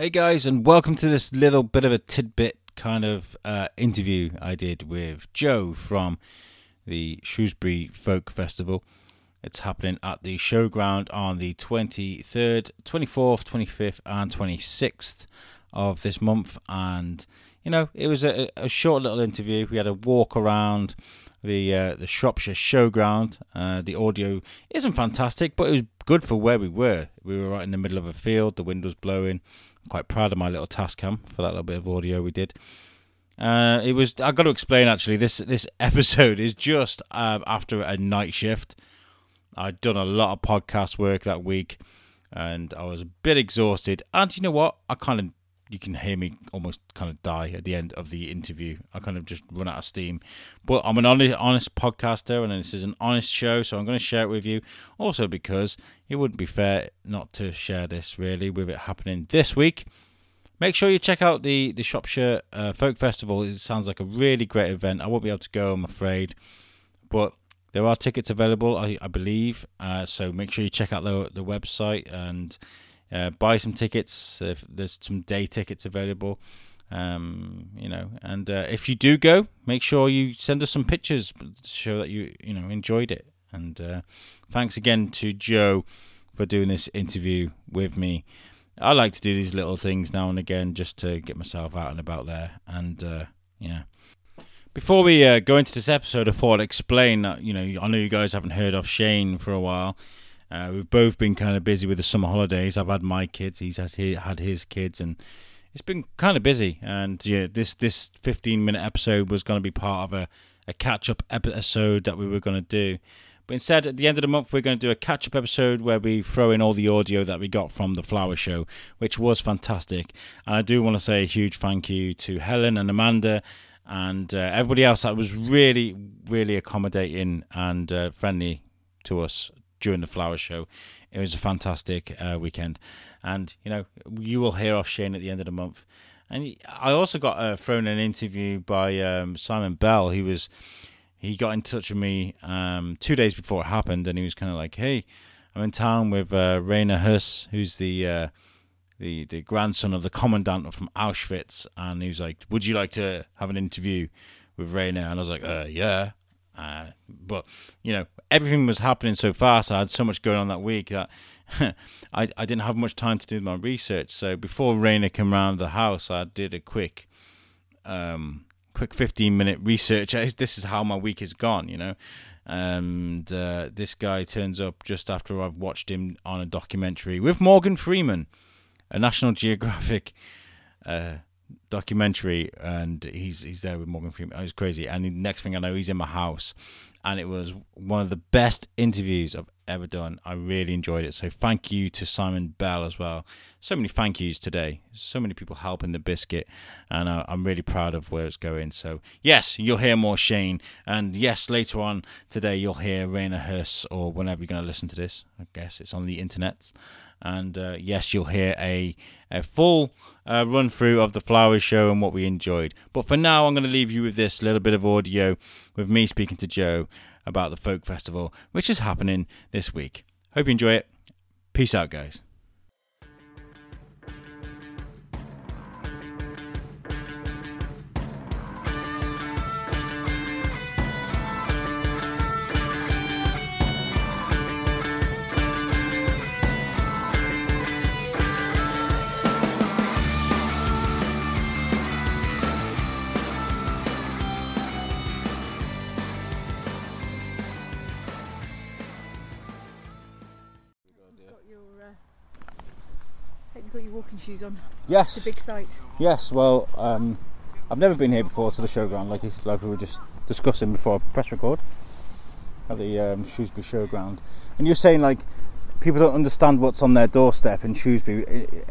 Hey guys, and welcome to this little bit of a tidbit kind of uh, interview I did with Jo from the Shrewsbury Folk Festival. It's happening at the showground on the 23rd, 24th, 25th, and 26th of this month. And, you know, it was a, a short little interview. We had a walk around the uh, the Shropshire Showground. Uh, the audio isn't fantastic, but it was good for where we were. We were right in the middle of a field. The wind was blowing. Quite proud of my little Tascam for that little bit of audio we did. Uh, it was. I got to explain actually. This this episode is just uh, after a night shift. I'd done a lot of podcast work that week, and I was a bit exhausted. And you know what? I kind of you can hear me almost kind of die at the end of the interview. I kind of just run out of steam. But I'm an honest, honest podcaster, and this is an honest show, so I'm going to share it with you. Also, because it wouldn't be fair not to share this really with it happening this week. Make sure you check out the the Shropshire uh, Folk Festival. It sounds like a really great event. I won't be able to go, I'm afraid, but there are tickets available, I, I believe. Uh, so make sure you check out the the website and uh, buy some tickets. If there's some day tickets available, um, you know, and uh, if you do go, make sure you send us some pictures to show that you you know enjoyed it. And uh, thanks again to Jo for doing this interview with me. I like to do these little things now and again just to get myself out and about there. And uh, yeah. Before we uh, go into this episode, I thought I'd explain that, you know, I know you guys haven't heard of Shane for a while. Uh, we've both been kind of busy with the summer holidays. I've had my kids, he's had his, had his kids, and it's been kind of busy. And yeah, this this 15 minute episode was going to be part of a, a catch up episode that we were going to do. But instead, at the end of the month, we're going to do a catch up episode where we throw in all the audio that we got from the flower show, which was fantastic. And I do want to say a huge thank you to Helen and Amanda and uh, everybody else that was really, really accommodating and uh, friendly to us during the flower show. It was a fantastic uh, weekend, and you know you will hear off Shane at the end of the month. And I also got uh, thrown an interview by um, Simon Bell. He was he got in touch with me um, two days before it happened, and he was kind of like, "Hey, I'm in town with uh, Rainer Höss, who's the uh, the the grandson of the commandant from Auschwitz," and he was like, "Would you like to have an interview with Rainer?" And I was like, uh, "Yeah." Uh, but you know, everything was happening so fast. I had so much going on that week that I I didn't have much time to do my research. So before Rainer came round the house, I did a quick, um, quick fifteen minute research. This is how my week has gone, you know. And uh, this guy turns up just after I've watched him on a documentary with Morgan Freeman, a National Geographic. Uh, documentary, and he's he's there with Morgan Freeman. Oh, it's crazy. And the next thing I know, he's in my house, and it was one of the best interviews I've ever done. I really enjoyed it. So thank you to Simon Bell as well. So many thank yous today. So many people helping the biscuit, and uh, I'm really proud of where it's going. So yes, you'll hear more Shane, and yes, later on today you'll hear Rainer Höss, or whenever you're going to listen to this. I guess it's on the internet. And uh, yes, you'll hear a, a full uh, run through of the Flowers Show and what we enjoyed. But for now, I'm going to leave you with this little bit of audio with me speaking to Jo about the Folk Festival, which is happening this week. Hope you enjoy it. Peace out, guys. Shoes on. Yes. It's a big site. Yes, well, um, I've never been here before to the showground, like like we were just discussing before press record at the um, Shrewsbury Showground. And you're saying like people don't understand what's on their doorstep in Shrewsbury,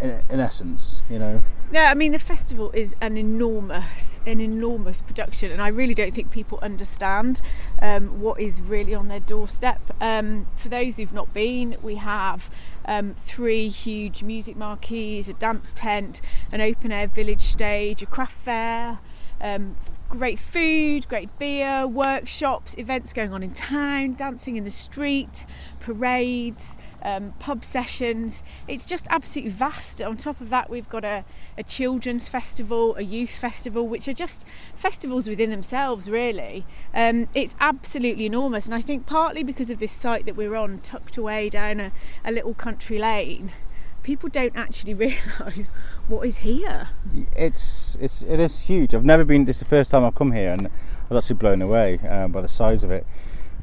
in, in essence, you know. No, I mean the festival is an enormous, an enormous production, and I really don't think people understand um, what is really on their doorstep. Um, for those who've not been, we have um, three huge music marquees, a dance tent, an open air village stage, a craft fair, um, great food, great beer, workshops, events going on in town, dancing in the street, parades. Um, pub sessions. It's just absolutely vast. On top of that, we've got a, a children's festival, a youth festival, which are just festivals within themselves, really. Um, it's absolutely enormous, and I think partly because of this site that we're on, tucked away down a, a little country lane, people don't actually realise what is here. It's it's it is huge. I've never been. This is the first time I've come here, and I was actually blown away um, by the size of it.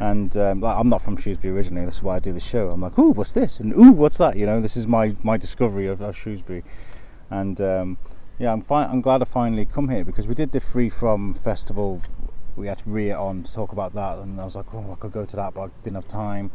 And um, like, I'm not from Shrewsbury originally. That's why I do the show. I'm like, ooh, what's this? And ooh, what's that? You know, this is my my discovery of, of Shrewsbury. And um, yeah, I'm fine. I'm glad I finally come here because we did the Free From Festival. We had to Ria on to talk about that, and I was like, oh, I could go to that, but I didn't have time.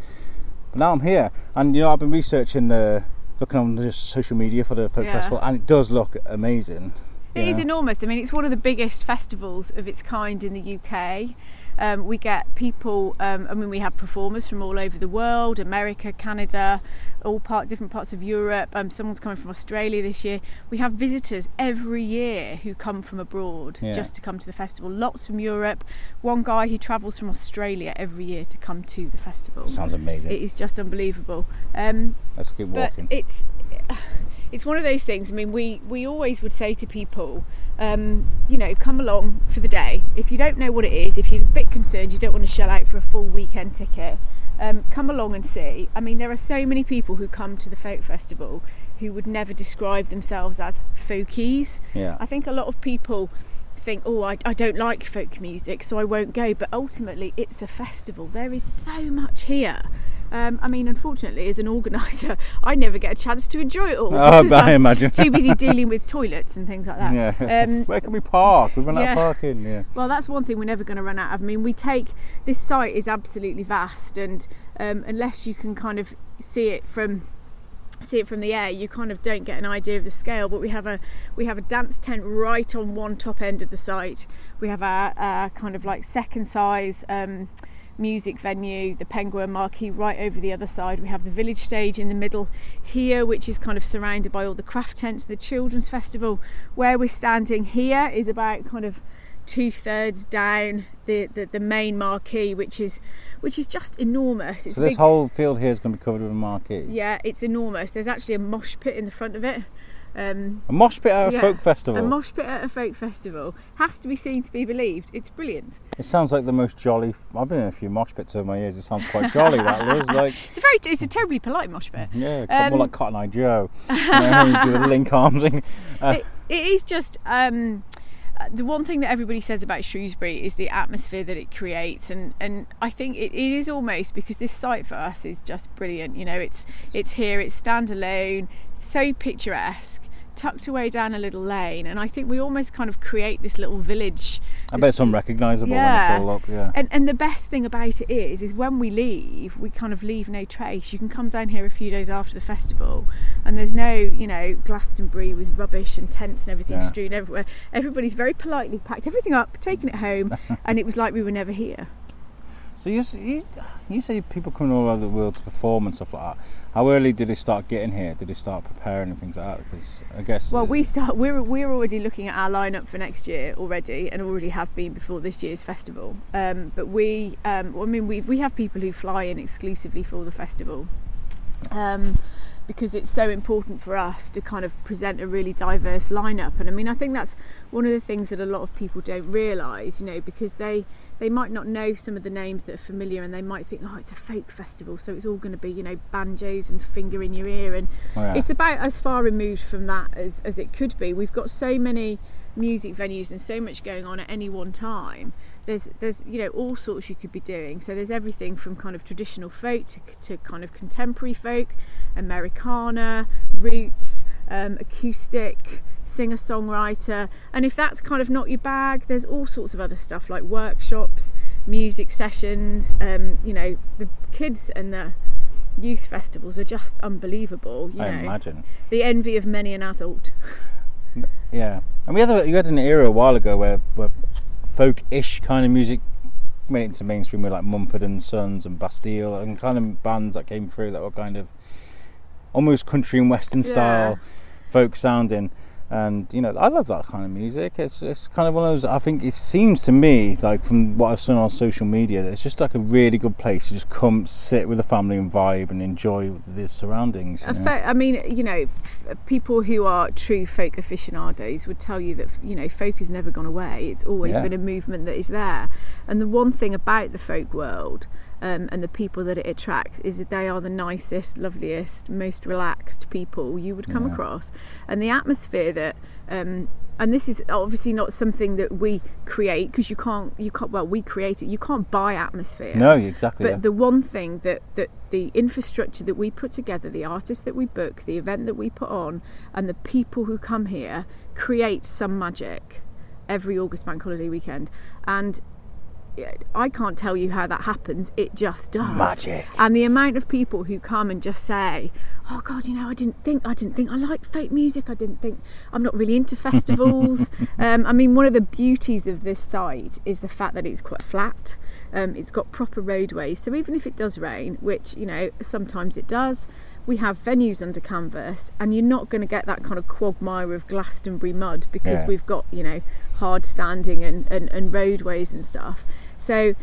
But now I'm here, and you know, I've been researching the looking on the social media for the folk Yeah. festival, and it does look amazing. It is Yeah. enormous. I mean, it's one of the biggest festivals of its kind in the UK. Um, we get people. Um, I mean, we have performers from all over the world: America, Canada, all part different parts of Europe. Um, someone's coming from Australia this year. We have visitors every year who come from abroad Yeah. just to come to the festival. Lots from Europe. One guy who travels from Australia every year to come to the festival. Sounds amazing. It is just unbelievable. Um, Let's keep but walking. it's it's one of those things. I mean, we we always would say to people, um, you know, come along for the day. If you don't know what it is, if you're a bit concerned, you don't want to shell out for a full weekend ticket. Um, come along and see. I mean, there are so many people who come to the folk festival who would never describe themselves as folkies. yeah. I think a lot of people think, oh, I, I don't like folk music, so I won't go. But ultimately, it's a festival. There is so much here. Um, I mean, unfortunately, as an organiser, I never get a chance to enjoy it all. Oh, I I'm imagine. too busy dealing with toilets and things like that. Yeah. Um, Where can we park? We've run out of parking. Yeah. well, that's one thing we're never going to run out of. I mean, we take this site is absolutely vast, and um, unless you can kind of see it from see it from the air, you kind of don't get an idea of the scale. But we have a we have a dance tent right on one top end of the site. We have our, our kind of like second size. Um, music venue the penguin marquee right over the other side. We have the village stage in the middle here which is kind of surrounded by all the craft tents the children's festival. Where we're standing here is about kind of two thirds down the, the the main marquee which is which is just enormous. It's So this big- whole field here is going to be covered with a marquee. yeah it's enormous. There's actually a mosh pit in the front of it um, A mosh pit at a Yeah, folk festival. a mosh pit at a folk festival has to be seen to be believed it's brilliant it sounds like the most jolly. I've been in a few mosh pits over my years. It sounds quite jolly. that Liz, like it's a very it's a terribly polite mosh pit yeah, Um, more like Cotton Eye Joe. you know, do the link arms thing. Uh, it, it is just um, the one thing that everybody says about Shrewsbury is the atmosphere that it creates, and, and I think it, it is almost because this site for us is just brilliant. You know, it's it's here, it's standalone, so picturesque, tucked away down a little lane, and I think we almost kind of create this little village. I bet it's unrecognisable Yeah. when it's all up. Yeah. And, and the best thing about it is, is when we leave, we kind of leave no trace. You can come down here a few days after the festival, and there's no, you know, Glastonbury with rubbish and tents and everything Yeah. strewn everywhere. Everybody's very politely packed everything up, taken it home, and it was like we were never here. So you, you you say people coming all over the world to perform and stuff like that. How early did they start getting here? Did they start preparing and things like that? Because I guess Well, we start. We're we're already looking at our lineup for next year already, and already have been before this year's festival. Um, but we, um, I mean, we we have people who fly in exclusively for the festival. Um, because it's so important for us to kind of present a really diverse lineup and I mean I think that's one of the things that a lot of people don't realise you know because they they might not know some of the names that are familiar and they might think oh it's a folk festival so it's all going to be you know banjos and finger in your ear and oh, yeah. it's about as far removed from that as, as it could be. We've got so many music venues and so much going on at any one time. There's there's you know all sorts you could be doing. So there's everything from kind of traditional folk to, to kind of contemporary folk, Americana, roots, um, acoustic, singer songwriter. And if that's kind of not your bag, there's all sorts of other stuff like workshops, music sessions. Um, you know the kids and the youth festivals are just unbelievable. You I know, imagine. the envy of many an adult. Yeah, and we had a, you had an era a while ago where, where folk-ish kind of music made it into mainstream with like Mumford and Sons and Bastille and kind of bands that came through that were kind of almost country and western style folk sounding. And you know, I love that kind of music. It's it's kind of one of those. I think it seems to me like from what I've seen on social media, it's just like a really good place to just come sit with the family and vibe and enjoy the surroundings. you know? I mean, you know, f- people who are true folk aficionados would tell you that you know folk has never gone away. It's always Yeah. been a movement that is there. And the one thing about the folk world um, and the people that it attracts is that they are the nicest, loveliest, most relaxed people you would come Yeah. across, and the atmosphere that. Um, and this is obviously not something that we create because you can't you can't well we create it you can't buy atmosphere No, exactly. but yeah. the one thing that, that the infrastructure that we put together, the artists that we book, the event that we put on, and the people who come here create some magic every August Bank Holiday weekend. And I can't tell you how that happens. It just does. Magic. And the amount of people who come and just say, "Oh God, you know, I didn't think, I didn't think I like folk music. I didn't think I'm not really into festivals." um, I mean, one of the beauties of this site is the fact that it's quite flat. Um, it's got proper roadways, so even if it does rain, which you know sometimes it does, we have venues under canvas, and you're not going to get that kind of quagmire of Glastonbury mud because Yeah. we've got you know hard standing and, and, and roadways and stuff. So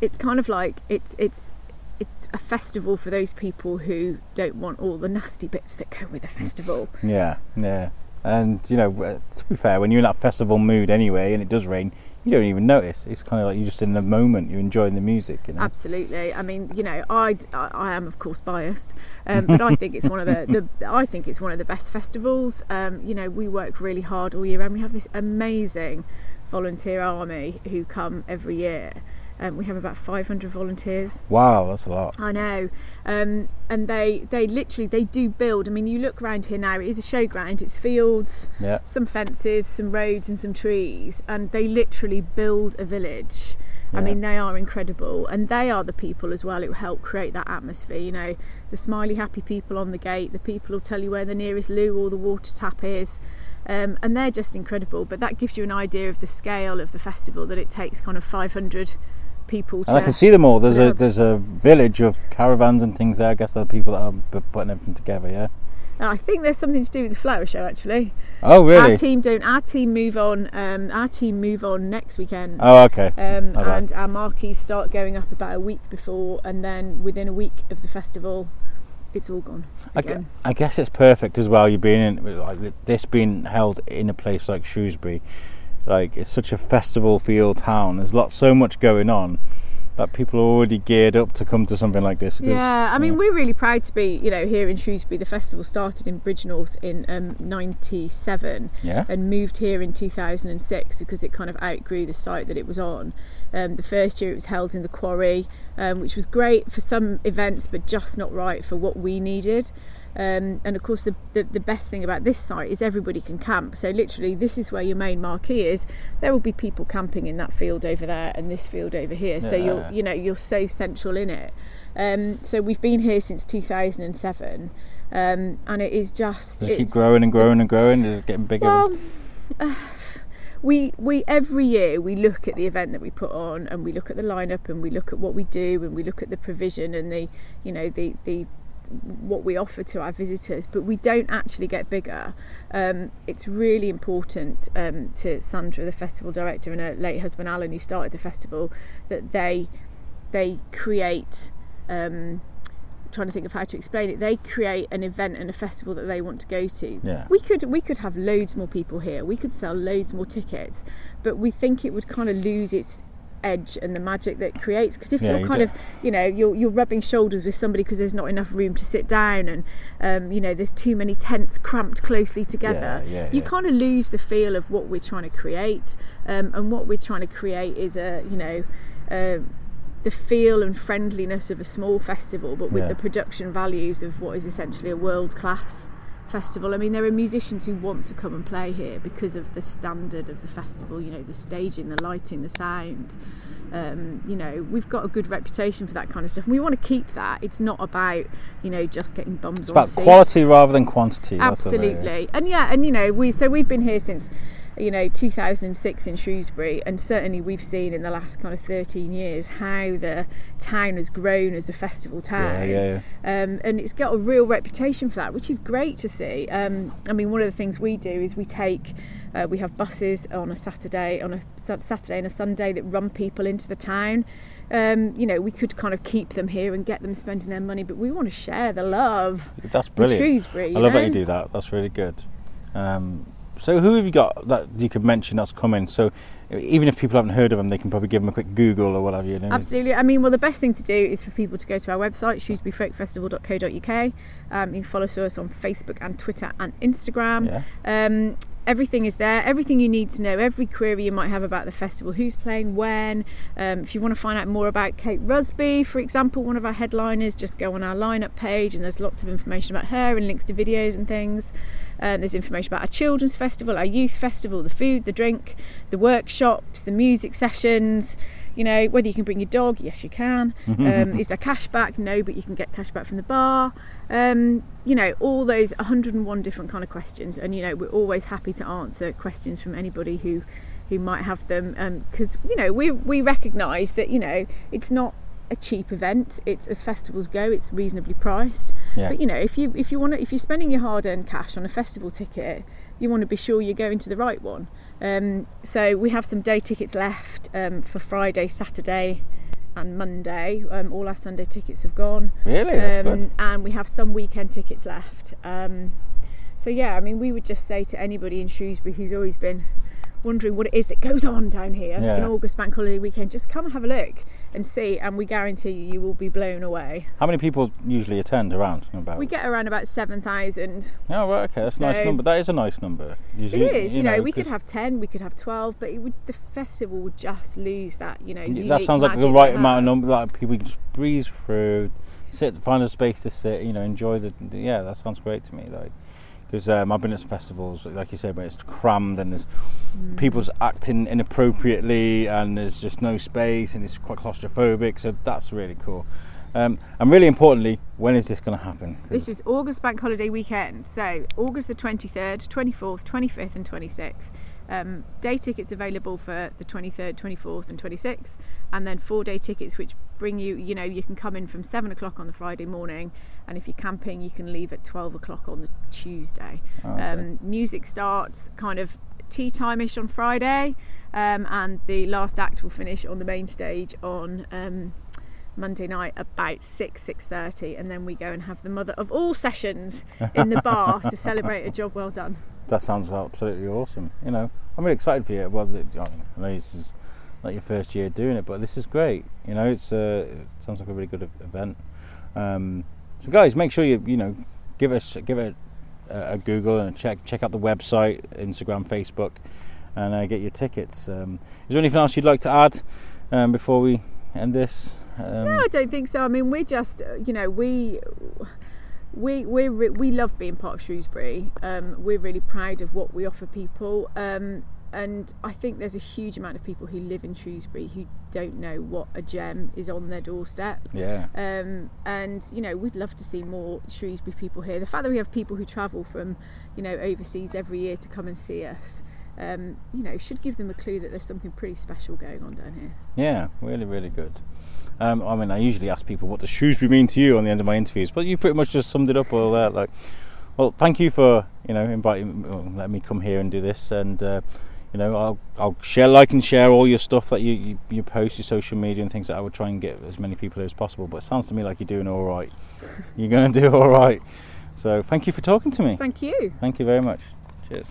it's kind of like it's it's it's a festival for those people who don't want all the nasty bits that go with a festival. Yeah, yeah. And you know, uh, to be fair, when you're in that festival mood anyway, and it does rain, you don't even notice. It's kind of like you're just in the moment. You're enjoying the music. You know. Absolutely. I mean, you know, I, I am of course biased, um, but I think it's one of the, the I think it's one of the best festivals. Um, you know, we work really hard all year round. We have this amazing volunteer army who come every year. Um, we have about 500 volunteers. Wow, that's a lot. I know, um, and they they literally they do build. I mean, you look around here now; it is a showground. It's fields, Yeah. some fences, some roads, and some trees, and they literally build a village. I mean, they are incredible, and they are the people as well who help create that atmosphere. You know, the smiley, happy people on the gate, the people who tell you where the nearest loo or the water tap is. Um, and they're just incredible, but that gives you an idea of the scale of the festival that it takes kind of 500 people to And I can see them all. There's a there's a village of caravans and things there. I guess they're the people that are b- putting everything together. Yeah. I think there's something to do with the flower show actually. Oh really? Our team don't. Our team move on. Um, our team move on next weekend. Oh okay. Um, and our marquees start going up about a week before, and then within a week of the festival, it's all gone again. I guess it's perfect as well. You being in like this being held in a place like Shrewsbury, like it's such a festival feel town. There's lots so much going on that people are already geared up to come to something like this. 'cause, Yeah, I mean, yeah. we're really proud to be, you know, here in Shrewsbury. The festival started in Bridgnorth in um, '97 yeah, and moved here in 2006 because it kind of outgrew the site that it was on. Um, the first year it was held in the quarry, um, which was great for some events, but just not right for what we needed. Um, and of course, the, the, the best thing about this site is everybody can camp. So, literally, this is where your main marquee is. There will be people camping in that field over there and this field over here. So, you're you know you're so central in it. Um, so, we've been here since 2007, um, and it is just They keep it's- growing and growing and growing. It's getting bigger. well, we we every year we look at the event that we put on, and we look at the lineup, and we look at what we do, and we look at the provision and the you know the the what we offer to our visitors, but we don't actually get bigger. Um, it's really important um, to Sandra, the festival director, and her late husband Alan, who started the festival, that they they create. Um, trying to think of how to explain it they create an event and a festival that they want to go to Yeah. we could we could have loads more people here we could sell loads more tickets but we think it would kind of lose its edge and the magic that creates. Because if Yeah, you're you kind of you know you're, you're rubbing shoulders with somebody because there's not enough room to sit down and um, you know there's too many tents cramped closely together Yeah, yeah, you kind of lose the feel of what we're trying to create um, and what we're trying to create is a you know uh, the feel and friendliness of a small festival, but with the production values of what is essentially a world class festival. I mean, there are musicians who want to come and play here because of the standard of the festival, you know, the staging, the lighting, the sound. Um, you know, we've got a good reputation for that kind of stuff, and we want to keep that. It's not about, you know, just getting bums it's on about seats. quality rather than quantity. that's what they- Absolutely, and yeah, and you know, we so we've been here since you know 2006 in Shrewsbury, and certainly we've seen in the last kind of 13 years how the town has grown as a festival town. Yeah, yeah, Um, and it's got a real reputation for that, which is great to see. Um, I mean, one of the things we do is we take, uh, we have buses on a Saturday, on a Saturday and a Sunday that run people into the town. Um, you know, we could kind of keep them here and get them spending their money, but we want to share the love That's brilliant. Shrewsbury. I love know? that you do that. That's really good. Um, so, who have you got that you could mention that's coming? So, even if people haven't heard of them, they can probably give them a quick Google or whatever. You know. Absolutely. I mean, well, the best thing to do is for people to go to our website, shrewsburyfolkfestival.co.uk. Um, you can follow us on Facebook and Twitter and Instagram. Yeah. Um, everything is there. Everything you need to know. Every query you might have about the festival. Who's playing when. Um, if you want to find out more about Kate Rusby, for example, one of our headliners, just go on our lineup page and there's lots of information about her and links to videos and things. Um, there's information about our children's festival, our youth festival, the food, the drink, the workshops, the music sessions. You know, whether you can bring your dog, yes, you can. Um, is there cash back? No, but you can get cash back from the bar. Um, you know, all those 101 different kind of questions, and you know, we're always happy to answer questions from anybody who who might have them because you know we we recognise that you know it's not a cheap event. It's as festivals go, it's reasonably priced. Yeah. But you know, if you if you want to, if you're spending your hard-earned cash on a festival ticket, you want to be sure you're going to the right one. Um, so we have some day tickets left um, for Friday, Saturday, and Monday. Um, all our Sunday tickets have gone, Really, that's um, good. and we have some weekend tickets left. Um, so yeah, I mean, we would just say to anybody in Shrewsbury who's always been wondering what it is that goes on down here Yeah. in August Bank Holiday weekend, just come and have a look and see, and we guarantee you, you will be blown away. How many people usually attend around? About. We get around about seven thousand. Oh, right, okay, that's a nice number. That is a nice number. It Usually, is, you, know, we could have ten, we could have twelve, but it would the festival would just lose that, you know. That sounds like the right amount of number. Like people can just breeze through, sit, find a space to sit. You know, enjoy the. the- yeah, that sounds great to me. Like, because um, I've been at festivals, like you said, where it's crammed and there's Mm. people's acting inappropriately and there's just no space and it's quite claustrophobic. So that's really cool. Um, and really importantly, when is this going to happen? This is August Bank Holiday weekend, so August the 23rd, 24th, 25th, and 26th. Um, day tickets available for the 23rd, 24th, and 26th, and then four day tickets, which bring you, you know, you can come in from 7 o'clock on the Friday morning, and if you're camping, you can leave at 12 o'clock on the Tuesday. Okay. Um, music starts kind of tea time ish on Friday, um, and the last act will finish on the main stage on. Um, Monday night about six six thirty, and then we go and have the mother of all sessions in the bar to celebrate a job well done. That sounds absolutely awesome. You know, I'm really excited for you. Well, the, I know this is not your first year doing it, but this is great. You know, it's uh, it sounds like a really good event. Um, so, guys, make sure you you know give us give it a, a Google and check check out the website, Instagram, Facebook, and uh, get your tickets. Um, is there anything else you'd like to add um, before we end this? Um, No, I don't think so. I mean, we're just, uh, you know, we we we we love being part of Shrewsbury. Um, we're really proud of what we offer people. Um, and I think there's a huge amount of people who live in Shrewsbury who don't know what a gem is on their doorstep. yeah. Um, and you know we'd love to see more Shrewsbury people here. The fact that we have people who travel from you know overseas every year to come and see us, um, you know, should give them a clue that there's something pretty special going on down here. Yeah, really, really good. Um, I mean, I usually ask people what does Shrewsbury mean to you on the end of my interviews, but you pretty much just summed it up all there. Like, well, thank you for you know inviting, well, letting me come here and do this, and uh, you know, I'll I'll share, like, and share all your stuff that you, you you post, your social media and things that I would try and get as many people as possible. But it sounds to me like you're doing all right. you're going to do all right. So, thank you for talking to me. Thank you. Thank you very much. Cheers.